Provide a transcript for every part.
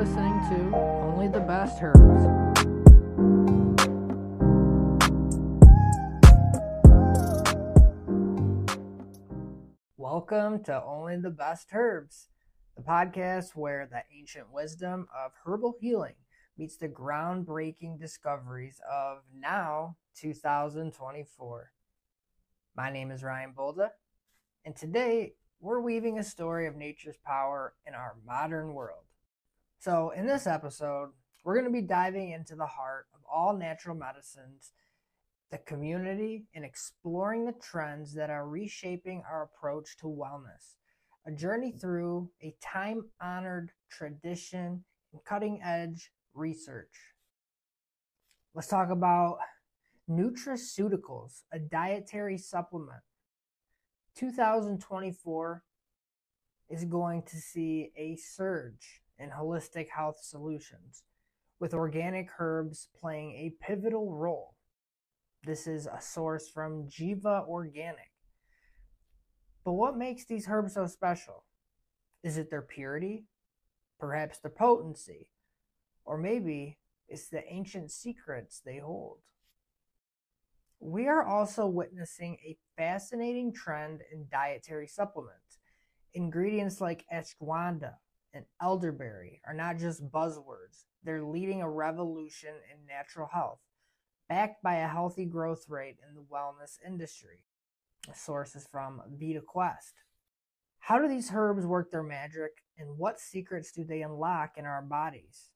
listening to Only the Best Herbs. Welcome to Only the Best Herbs, the podcast where the ancient wisdom of herbal healing meets the groundbreaking discoveries of now 2024. My name is Ryan Bolda, and today we're weaving a story of nature's power in our modern world. So, in this episode, we're going to be diving into the heart of all natural medicines, the community, and exploring the trends that are reshaping our approach to wellness. A journey through a time honored tradition and cutting edge research. Let's talk about nutraceuticals, a dietary supplement 2024 is going to see a surge in holistic health solutions, with organic herbs playing a pivotal role. This is a source from Jiva Organic. But what makes these herbs so special? Is it their purity? Perhaps their potency? Or maybe it's the ancient secrets they hold? We are also witnessing a fascinating trend in dietary supplements. Ingredients like ashwagandha and elderberry are not just buzzwords, they're leading a revolution in natural health, backed by a healthy growth rate in the wellness industry. The source is from VitaQuest. How do these herbs work their magic, and what secrets do they unlock in our bodies?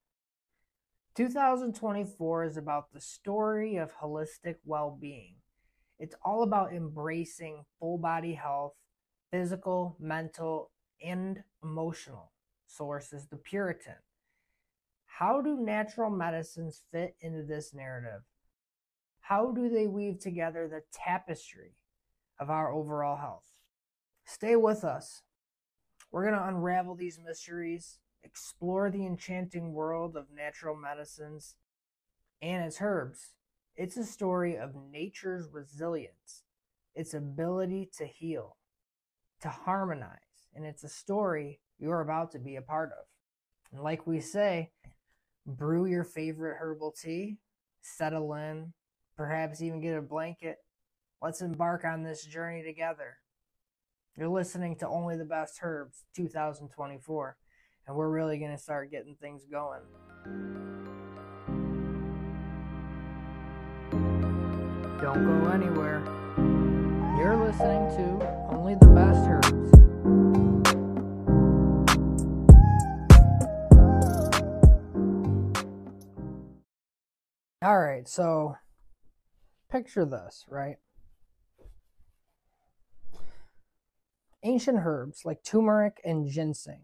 2024 is about the story of holistic well being. It's all about embracing full body health, physical, mental, and emotional. Source is the Puritan. How do natural medicines fit into this narrative? How do they weave together the tapestry of our overall health? Stay with us. We're going to unravel these mysteries explore the enchanting world of natural medicines and its herbs. It's a story of nature's resilience, its ability to heal, to harmonize, and it's a story you're about to be a part of. And like we say, brew your favorite herbal tea, settle in, perhaps even get a blanket. Let's embark on this journey together. You're listening to Only the Best Herbs 2024 and we're really going to start getting things going. Don't go anywhere. You're listening to Only the Best Herbs. All right, so picture this, right? Ancient herbs like turmeric and ginseng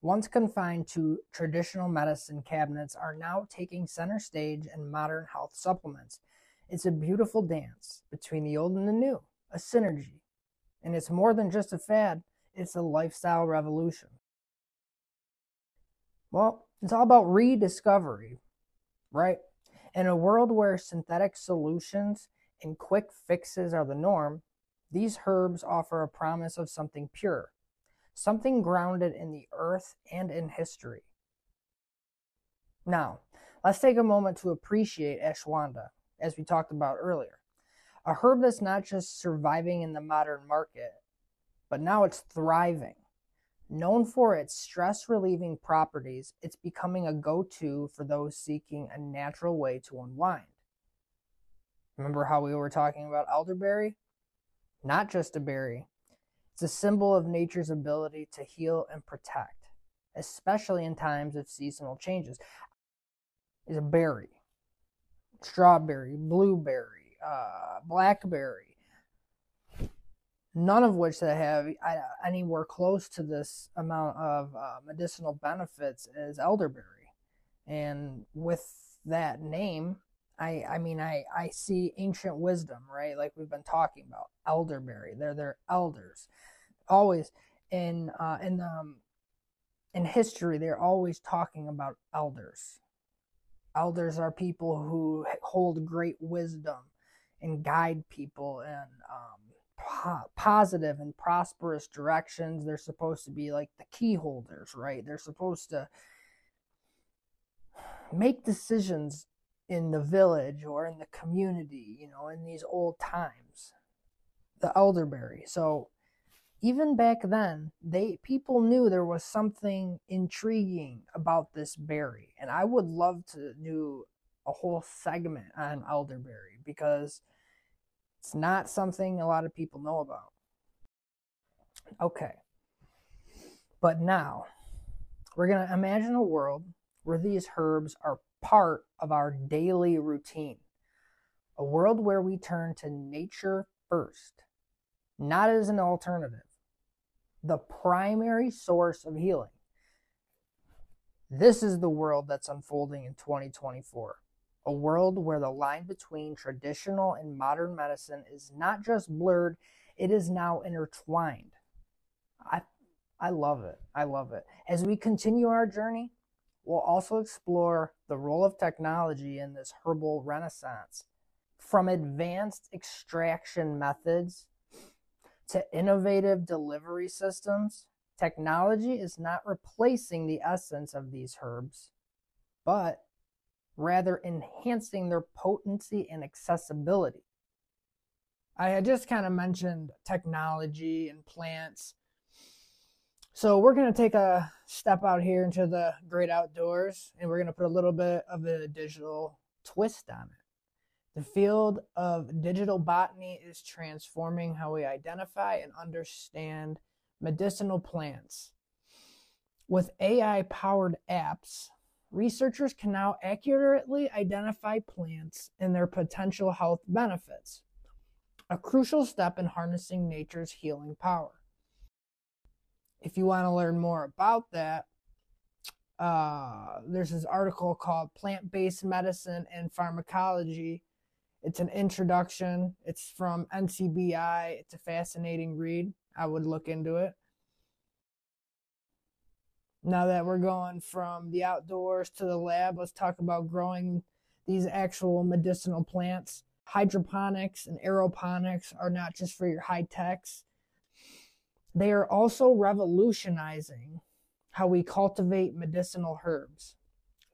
once confined to traditional medicine cabinets, are now taking center stage in modern health supplements. It's a beautiful dance between the old and the new, a synergy. And it's more than just a fad, it's a lifestyle revolution. Well, it's all about rediscovery, right? In a world where synthetic solutions and quick fixes are the norm, these herbs offer a promise of something pure, something grounded in the earth and in history. Now, let's take a moment to appreciate ashwagandha, as we talked about earlier. A herb that's not just surviving in the modern market, but now it's thriving. Known for its stress relieving properties, it's becoming a go to for those seeking a natural way to unwind. Remember how we were talking about elderberry? Not just a berry, it's a symbol of nature's ability to heal and protect, especially in times of seasonal changes. Is a berry, strawberry, blueberry, uh, blackberry, none of which that have anywhere close to this amount of uh, medicinal benefits as elderberry. And with that name, I I mean I I see ancient wisdom, right? Like we've been talking about elderberry. They're they're elders. Always in uh in um in history they're always talking about elders. Elders are people who hold great wisdom and guide people and um, po- positive and prosperous directions. They're supposed to be like the key holders, right? They're supposed to make decisions in the village or in the community, you know, in these old times. The elderberry. So even back then, they people knew there was something intriguing about this berry. And I would love to do a whole segment on elderberry because it's not something a lot of people know about. Okay. But now, we're going to imagine a world where these herbs are part of our daily routine. A world where we turn to nature first, not as an alternative, the primary source of healing. This is the world that's unfolding in 2024. A world where the line between traditional and modern medicine is not just blurred, it is now intertwined. I I love it. I love it. As we continue our journey, we'll also explore the role of technology in this herbal renaissance. From advanced extraction methods to innovative delivery systems, technology is not replacing the essence of these herbs, but rather enhancing their potency and accessibility. I had just kind of mentioned technology and plants so we're going to take a step out here into the great outdoors and we're going to put a little bit of a digital twist on it. The field of digital botany is transforming how we identify and understand medicinal plants. With AI powered apps, researchers can now accurately identify plants and their potential health benefits, a crucial step in harnessing nature's healing power if you want to learn more about that, uh, there's this article called Plant Based Medicine and Pharmacology. It's an introduction. It's from NCBI. It's a fascinating read. I would look into it. Now that we're going from the outdoors to the lab, let's talk about growing these actual medicinal plants. Hydroponics and aeroponics are not just for your high techs, they are also revolutionizing how we cultivate medicinal herbs.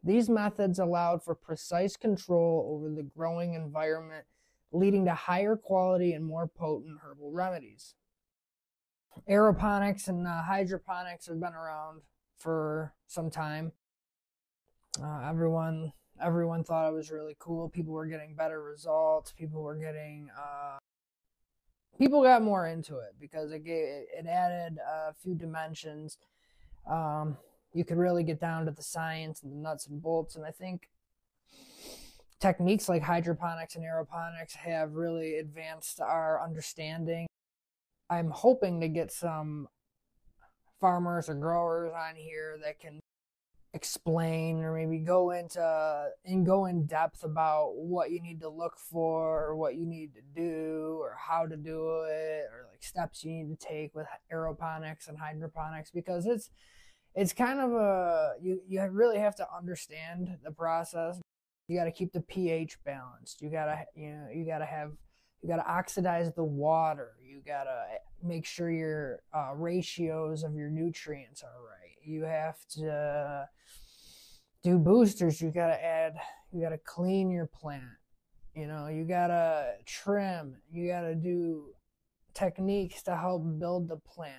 These methods allowed for precise control over the growing environment, leading to higher quality and more potent herbal remedies. Aeroponics and uh, hydroponics have been around for some time. Uh, everyone, everyone thought it was really cool. People were getting better results. People were getting uh, people got more into it because it gave it added a few dimensions. Um, you could really get down to the science and the nuts and bolts, and I think techniques like hydroponics and aeroponics have really advanced our understanding. I'm hoping to get some farmers or growers on here that can explain or maybe go into and go in depth about what you need to look for or what you need to do or how to do it or like steps you need to take with aeroponics and hydroponics because it's it's kind of a you you really have to understand the process. You got to keep the ph balanced. You got to you know you got to have you got to oxidize the water. You got to make sure your uh, ratios of your nutrients are right you have to do boosters. You got to add, you got to clean your plant. You know, you got to trim. You got to do techniques to help build the plant.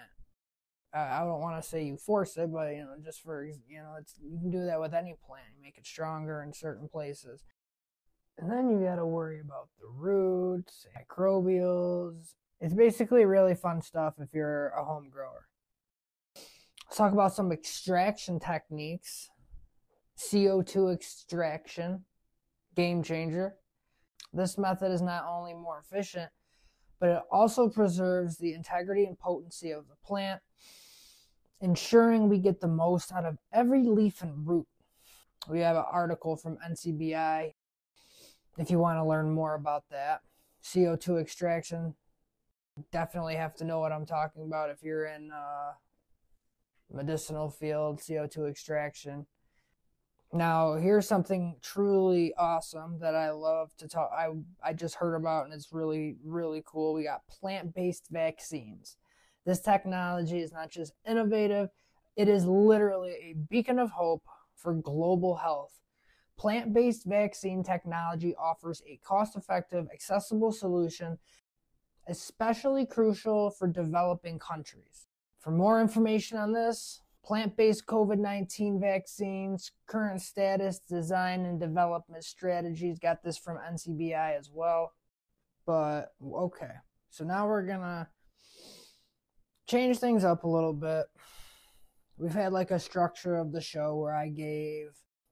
Uh, I don't want to say you force it, but you know, just for you know, it's you can do that with any plant. You make it stronger in certain places, and then you got to worry about the roots, microbials. It's basically really fun stuff if you're a home grower. Let's talk about some extraction techniques. CO2 extraction, game changer. This method is not only more efficient, but it also preserves the integrity and potency of the plant, ensuring we get the most out of every leaf and root. We have an article from NCBI if you want to learn more about that. CO2 extraction, definitely have to know what I'm talking about if you're in uh, medicinal field, CO2 extraction. Now, here's something truly awesome that I love to talk. I I just heard about and it's really really cool. We got plant-based vaccines. This technology is not just innovative; it is literally a beacon of hope for global health. Plant based vaccine technology offers a cost effective, accessible solution, especially crucial for developing countries. For more information on this, plant based COVID 19 vaccines, current status, design, and development strategies, got this from NCBI as well. But okay, so now we're gonna change things up a little bit. We've had like a structure of the show where I gave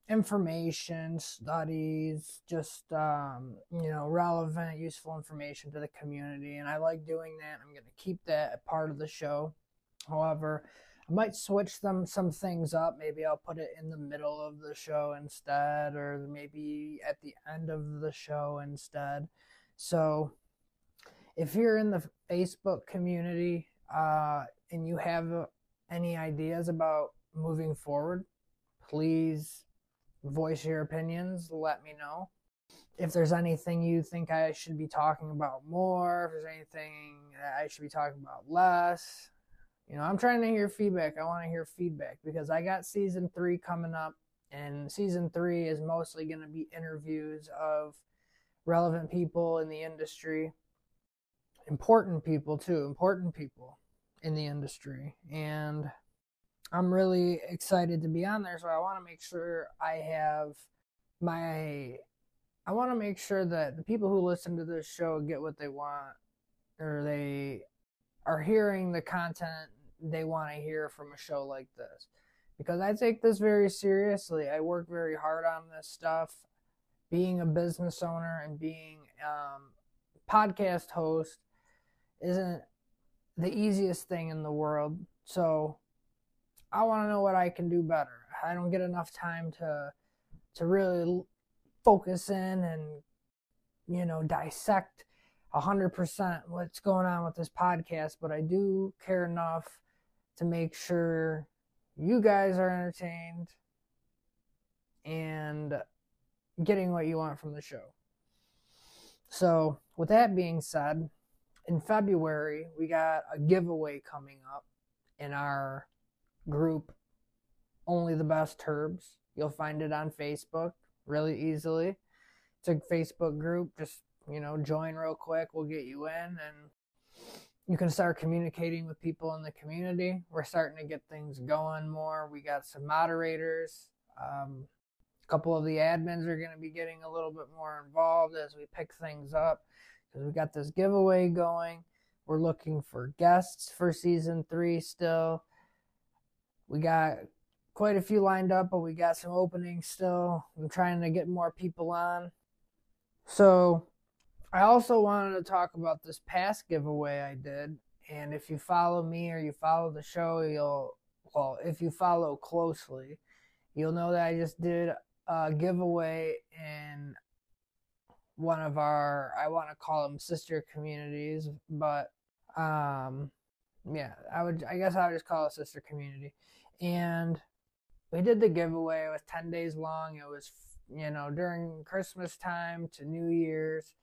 information, studies, just um, you know, relevant, useful information to the community, and I like doing that. I'm going to keep that a part of the show. However, I might switch them some things up. Maybe I'll put it in the middle of the show instead, or maybe at the end of the show instead. So, if you're in the Facebook community uh, and you have any ideas about moving forward, please voice your opinions. Let me know. If there's anything you think I should be talking about more, if there's anything that I should be talking about less, you know, I'm trying to hear feedback. I want to hear feedback because I got season three coming up, and season three is mostly going to be interviews of relevant people in the industry, important people too, important people in the industry. And I'm really excited to be on there. So I want to make sure I have my, I want to make sure that the people who listen to this show get what they want or they are hearing the content they want to hear from a show like this. Because I take this very seriously. I work very hard on this stuff. Being a business owner and being um, podcast host isn't the easiest thing in the world. So I want to know what I can do better. I don't get enough time to to really focus in and you know dissect 100% what's going on with this podcast, but I do care enough to make sure you guys are entertained and getting what you want from the show. So, with that being said, in February, we got a giveaway coming up in our group, Only the Best Herbs. You'll find it on Facebook really easily. It's a Facebook group. Just, you know, join real quick. We'll get you in and you can start communicating with people in the community. We're starting to get things going more. We got some moderators. Um, a couple of the admins are going to be getting a little bit more involved as we pick things up because we got this giveaway going. We're looking for guests for season three still. We got quite a few lined up, but we got some openings still. I'm trying to get more people on. So, I also wanted to talk about this past giveaway I did. And if you follow me or you follow the show, you'll, well, if you follow closely, you'll know that I just did a giveaway in one of our, I want to call them sister communities, but um, yeah, I would, I guess I would just call it sister community and we did the giveaway. It was 10 days long. It was, you know, during Christmas time to New Year's.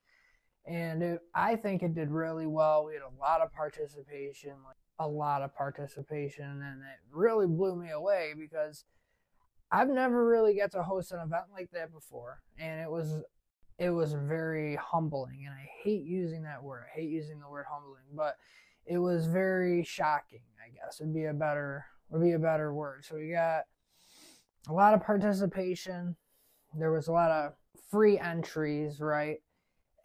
And it, I think it did really well. We had a lot of participation, like a lot of participation. And it really blew me away because I've never really got to host an event like that before. And it was, it was very humbling. And I hate using that word. I hate using the word humbling, but it was very shocking, I guess would be a better would be a better word. So we got a lot of participation. There was a lot of free entries, right?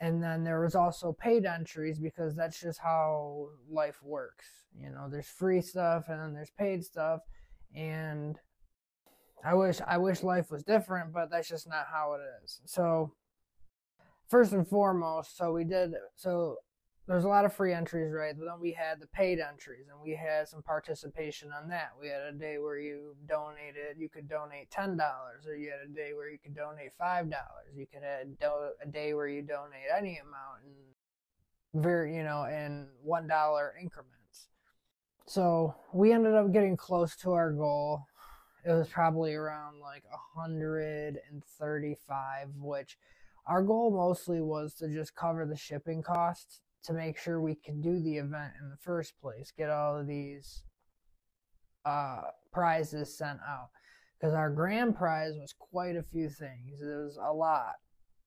And then there was also paid entries because that's just how life works. You know, there's free stuff and then there's paid stuff. And I wish I wish life was different, but that's just not how it is. So first and foremost, so we did so there's a lot of free entries, right? But then we had the paid entries, and we had some participation on that. We had a day where you donated, you could donate ten dollars, or you had a day where you could donate five dollars. You could have a day where you donate any amount, and very, you know, in one dollar increments. So we ended up getting close to our goal. It was probably around like 135, which our goal mostly was to just cover the shipping costs to make sure we can do the event in the first place, get all of these uh, prizes sent out. because our grand prize was quite a few things. It was a lot,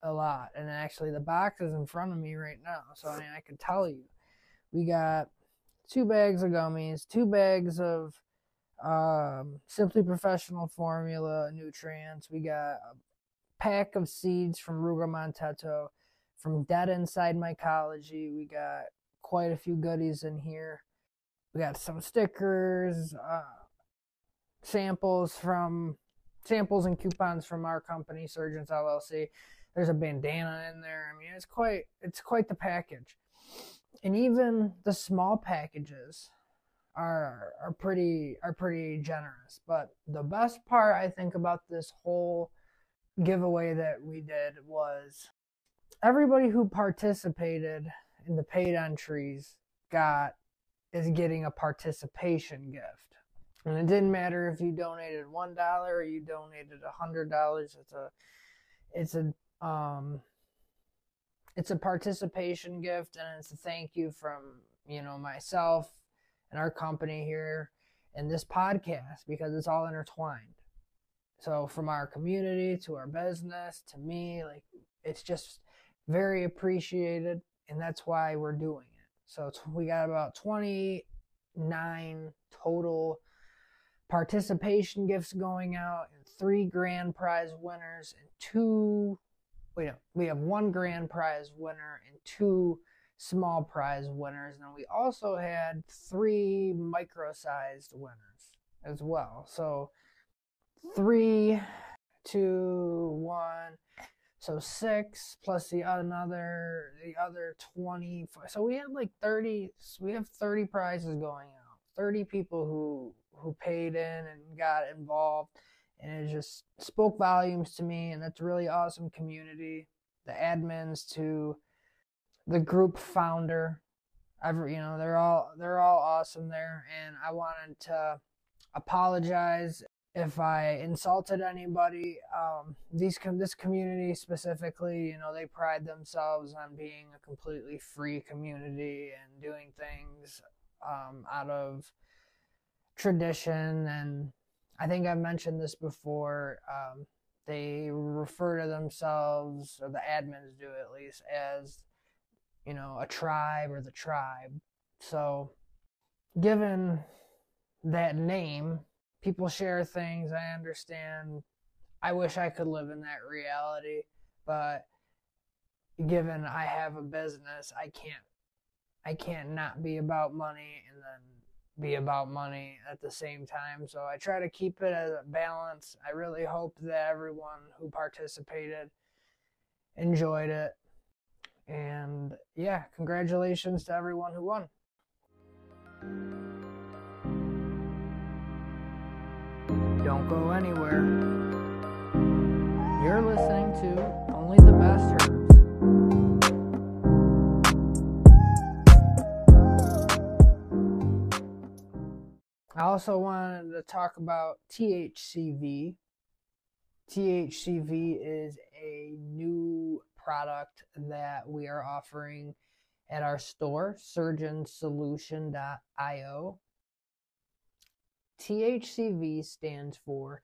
a lot. And actually, the box is in front of me right now, so I mean, I can tell you, we got two bags of gummies, two bags of um, Simply Professional Formula nutrients. We got a pack of seeds from Ruga Montetto, from Dead Inside Mycology. We got quite a few goodies in here. We got some stickers, uh, samples from samples and coupons from our company, Surgeons LLC. There's a bandana in there. I mean, it's quite it's quite the package. And even the small packages are are pretty are pretty generous. But the best part I think about this whole giveaway that we did was everybody who participated in the paid entries got is getting a participation gift. And it didn't matter if you donated one dollar or you donated a hundred dollars. It's a it's a um it's a participation gift and it's a thank you from you know myself and our company here and this podcast because it's all intertwined. So from our community to our business to me, like it's just very appreciated and that's why we're doing it. So we got about 29 total participation gifts going out and three grand prize winners and two wait no, we have one grand prize winner and two small prize winners. And we also had three micro-sized winners as well. So three two one so six plus the another the other 20 so we had like 30 we have 30 prizes going out 30 people who who paid in and got involved and it just spoke volumes to me and that's a really awesome community. The admins to the group founder every you know they're all they're all awesome there and i wanted to apologize if I insulted anybody, um, these com- this community specifically, you know, they pride themselves on being a completely free community and doing things um, out of tradition. And I think I've mentioned this before. Um, they refer to themselves, or the admins do at least, as you know, a tribe or the tribe. So, given that name people share things. I understand. I wish I could live in that reality, but given I have a business, I can't I can't not be about money and then be about money at the same time. So I try to keep it as a balance. I really hope that everyone who participated enjoyed it. And yeah, congratulations to everyone who won. Don't go anywhere. You're listening to Only the Best. I also wanted to talk about THCV. THCV is a new product that we are offering at our store, surgeonsolution.io. THCV stands for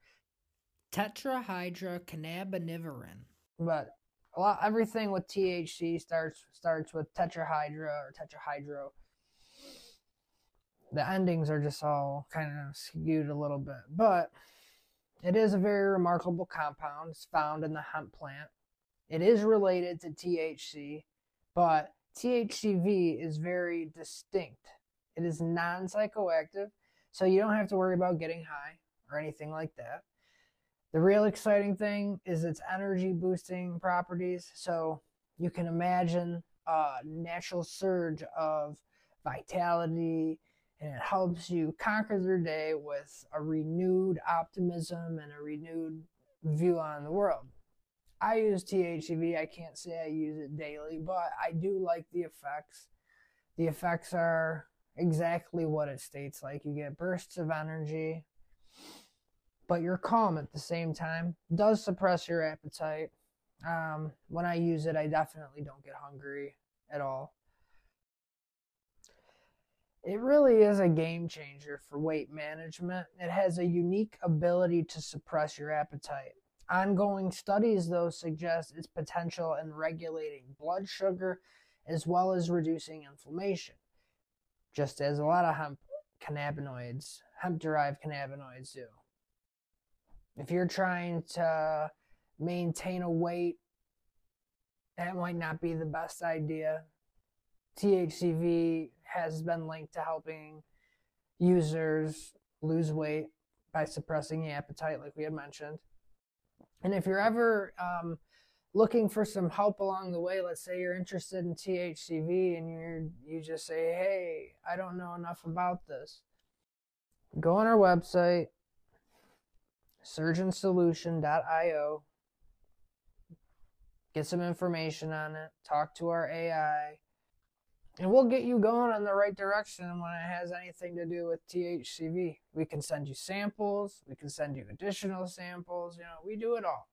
tetrahydrocannabinoidin. But a lot everything with THC starts starts with tetrahydra or tetrahydro. The endings are just all kind of skewed a little bit, but it is a very remarkable compound. It's found in the hemp plant. It is related to THC, but THCV is very distinct. It is non psychoactive so you don't have to worry about getting high or anything like that. The real exciting thing is its energy boosting properties. So you can imagine a natural surge of vitality and it helps you conquer your day with a renewed optimism and a renewed view on the world. I use THCV. I can't say I use it daily, but I do like the effects. The effects are exactly what it states like. You get bursts of energy, but you're calm at the same time. Does suppress your appetite. Um, when I use it, I definitely don't get hungry at all. It really is a game changer for weight management. It has a unique ability to suppress your appetite. Ongoing studies, though, suggest its potential in regulating blood sugar as well as reducing inflammation, just as a lot of hemp cannabinoids, hemp derived cannabinoids do. If you're trying to maintain a weight, that might not be the best idea. THCV has been linked to helping users lose weight by suppressing the appetite, like we had mentioned. And if you're ever um, looking for some help along the way, let's say you're interested in THCV and you're you just say, "Hey, I don't know enough about this." Go on our website, surgeonsolution.io. Get some information on it. Talk to our AI and we'll get you going in the right direction when it has anything to do with THCV. We can send you samples, we can send you additional samples, you know, we do it all.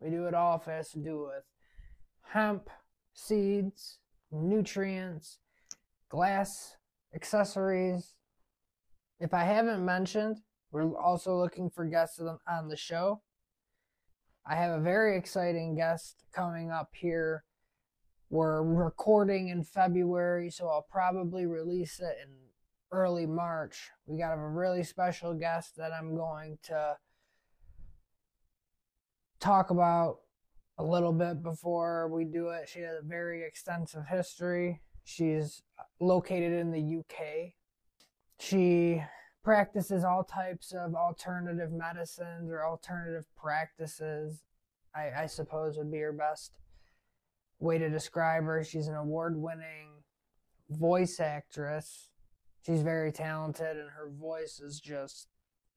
We do it all it has to do with hemp, seeds, nutrients, glass, accessories. If I haven't mentioned, we're also looking for guests on the show. I have a very exciting guest coming up here we're recording in February, so I'll probably release it in early March. We got a really special guest that I'm going to talk about a little bit before we do it. She has a very extensive history. She's located in the UK. She practices all types of alternative medicines or alternative practices, I, I suppose would be her best way to describe her. She's an award winning voice actress. She's very talented and her voice is just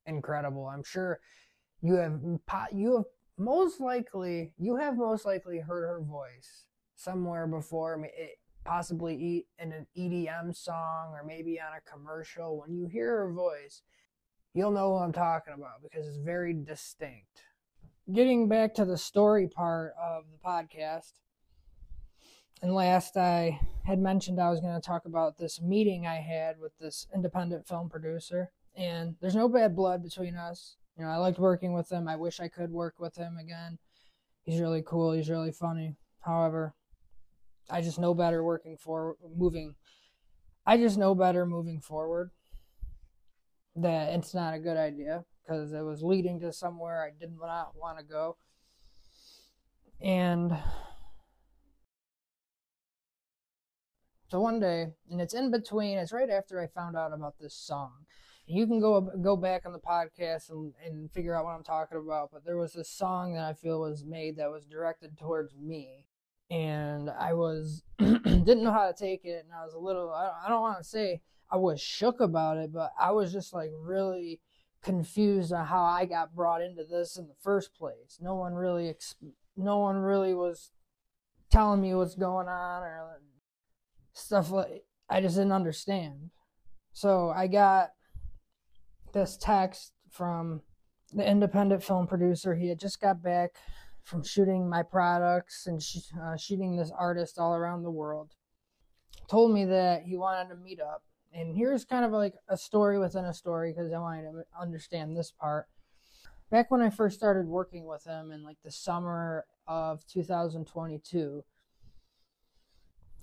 incredible. I'm sure you have you have most likely you have most likely heard her voice somewhere before it, eh, possibly in an EDM song or maybe on a commercial when you hear her voice you'll know what I'm talking about because it's very distinct. Getting back to the story part of the podcast, and last, I had mentioned I was going to talk about this meeting I had with this independent film producer. And there's no bad blood between us. You know, I liked working with him. I wish I could work with him again. He's really cool. He's really funny. However, I just know better working for moving. I just know better moving forward that it's not a good idea because it was leading to somewhere I did not want to go. And So one day, and it's in between, it's right after I found out about this song. You can go go back on the podcast and, and figure out what I'm talking about. But there was this song that I feel was made that was directed towards me. And I was, didn't know how to take it. And I was a little, I, I don't want to say I was shook about it, but I was just like really confused on how I got brought into this in the first place. No one really, no one really was telling me what's going on or stuff like I just didn't understand. So I got this text from the independent film producer. He had just got back from shooting my products and sh- uh, shooting this artist all around the world. Told me that he wanted to meet up. And here's kind of like a story within a story because I wanted to understand this part. Back when I first started working with him in like the summer of 2022,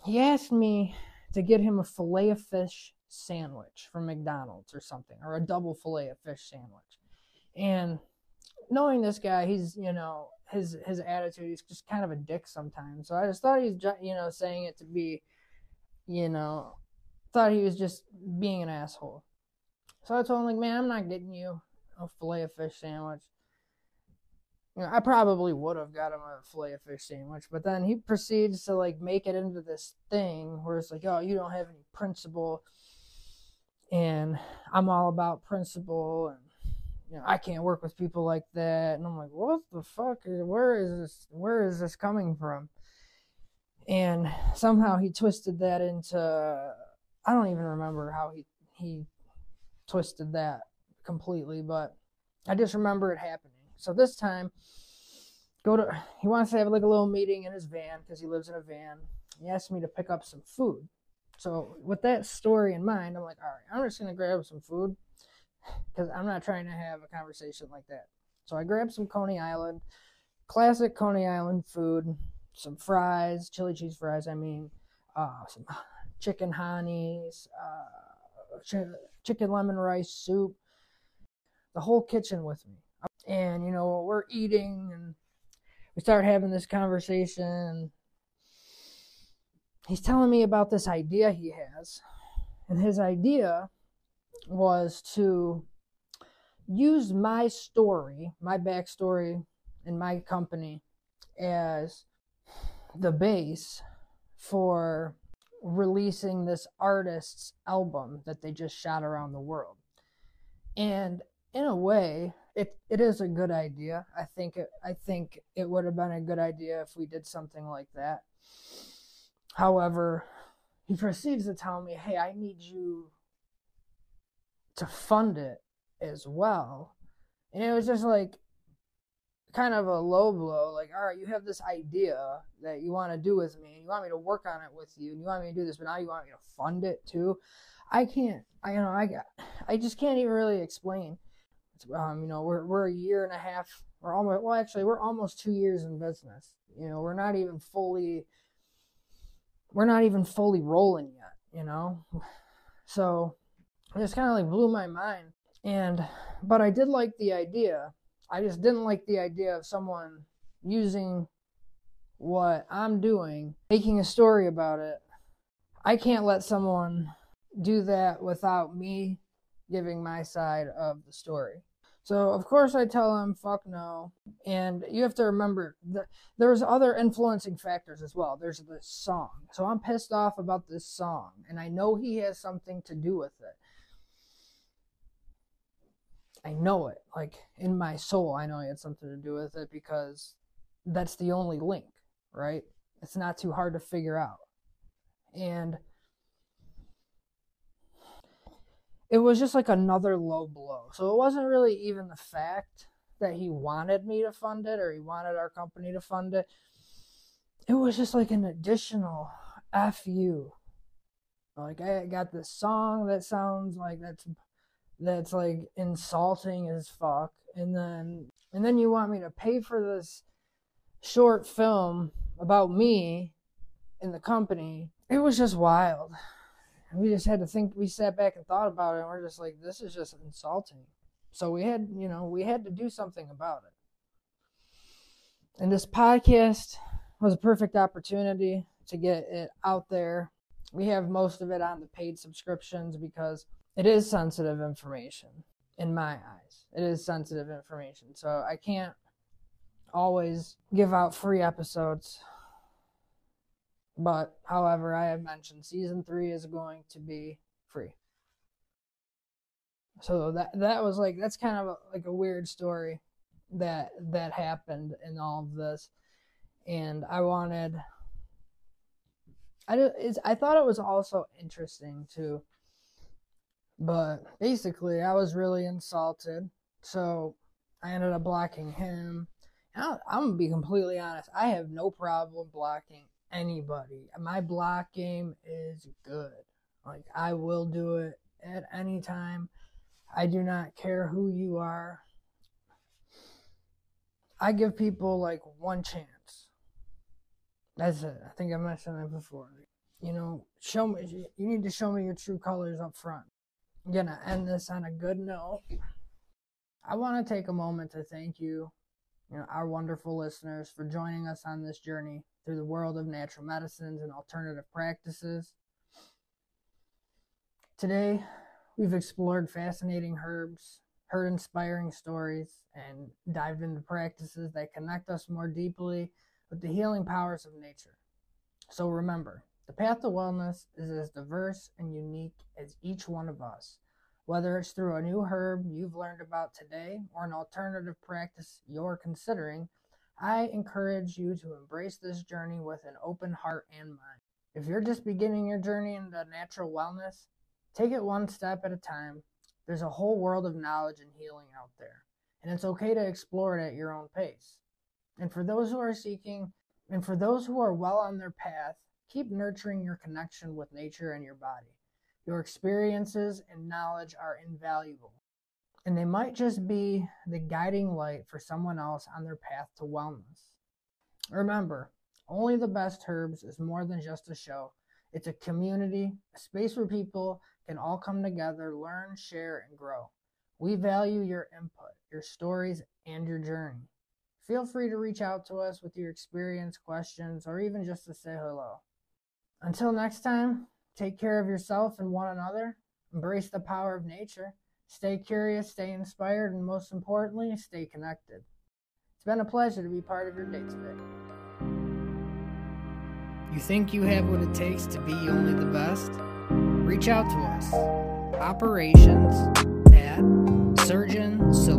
he asked me to get him a filet of fish sandwich from McDonald's or something, or a double filet of fish sandwich. And knowing this guy, he's you know his his attitude, he's just kind of a dick sometimes. So I just thought he's you know saying it to be, you know, thought he was just being an asshole. So I told him like, man, I'm not getting you a filet of fish sandwich. You know, I probably would have got him a filet of fish sandwich, but then he proceeds to like make it into this thing where it's like, oh, you don't have any principle, and I'm all about principle, and you know, I can't work with people like that. And I'm like, what the fuck? Where is this? Where is this coming from? And somehow he twisted that into, I don't even remember how he he twisted that completely, but I just remember it happening. So this time, go to. He wants to have like a little meeting in his van because he lives in a van. He asked me to pick up some food. So with that story in mind, I'm like, all right, I'm just gonna grab some food because I'm not trying to have a conversation like that. So I grabbed some Coney Island, classic Coney Island food, some fries, chili cheese fries. I mean, uh, some chicken honeys, uh, ch- chicken lemon rice soup, the whole kitchen with me. And you know, we're eating and we start having this conversation. He's telling me about this idea he has. And his idea was to use my story, my backstory, and my company as the base for releasing this artist's album that they just shot around the world. And in a way, it, it is a good idea. I think it, I think it would have been a good idea if we did something like that. However, he proceeds to tell me, "Hey, I need you to fund it as well." And it was just like kind of a low blow like all right you have this idea that you want to do with me and you want me to work on it with you and you want me to do this but now you want me to fund it too? I can't i you know i got i just can't even really explain. Um you know we're we're a year and a half we're almost well actually we're almost two years in business. You know we're not even fully we're not even fully rolling yet you know so it just kind of like blew my mind and but i did like the idea I just didn't like the idea of someone using what I'm doing, making a story about it. I can't let someone do that without me giving my side of the story. So of course I tell him fuck no, and you have to remember that there's other influencing factors as well. There's this song, so I'm pissed off about this song, and I know he has something to do with it. I know it. Like in my soul, I know he had something to do with it because that's the only link, right? It's not too hard to figure out. And it was just like another low blow. So it wasn't really even the fact that he wanted me to fund it or he wanted our company to fund it. It was just like an additional F you. Like I got this song that sounds like that's that's like insulting as fuck and then and then you want me to pay for this short film about me in the company it was just wild we just had to think we sat back and thought about it and we're just like this is just insulting so we had you know we had to do something about it and this podcast was a perfect opportunity to get it out there we have most of it on the paid subscriptions because it is sensitive information in my eyes. It is sensitive information. So I can't always give out free episodes. But however, I have mentioned season 3 is going to be free. So that that was like that's kind of a, like a weird story that that happened in all of this and I wanted I just, I thought it was also interesting too, but basically, I was really insulted. So I ended up blocking him. I'm to be completely honest. I have no problem blocking anybody. My block game is good. Like, I will do it at any time. I do not care who you are. I give people like one chance. That's it. I think I mentioned that before. You know, show me, you need to show me your true colors up front I'm gonna end this on a good note. I want to take a moment to thank you, you know, our wonderful listeners, for joining us on this journey through the world of natural medicines and alternative practices. Today, we've explored fascinating herbs, heard inspiring stories, and dived into practices that connect us more deeply with the healing powers of nature. So remember, the path to wellness is as diverse and unique as each one of us. Whether it's through a new herb you've learned about today or an alternative practice you're considering, I encourage you to embrace this journey with an open heart and mind. If you're just beginning your journey into natural wellness, take it one step at a time. There's a whole world of knowledge and healing out there, and it's okay to explore it at your own pace. And for those who are seeking, and for those who are well on their path keep nurturing your connection with nature and your body. Your experiences and knowledge are invaluable, and they might just be the guiding light for someone else on their path to wellness. Remember, only the best herbs is more than just a show. It's a community, a space where people can all come together, learn, share, and grow. We value your input, your stories, and your journey. Feel free to reach out to us with your experience, questions, or even just to say hello. Until next time, take care of yourself and one another, embrace the power of nature, stay curious, stay inspired, and most importantly, stay connected. It's been a pleasure to be part of your day today. You think you have what it takes to be only the best? Reach out to us. Operations at surgeonsolutions.org.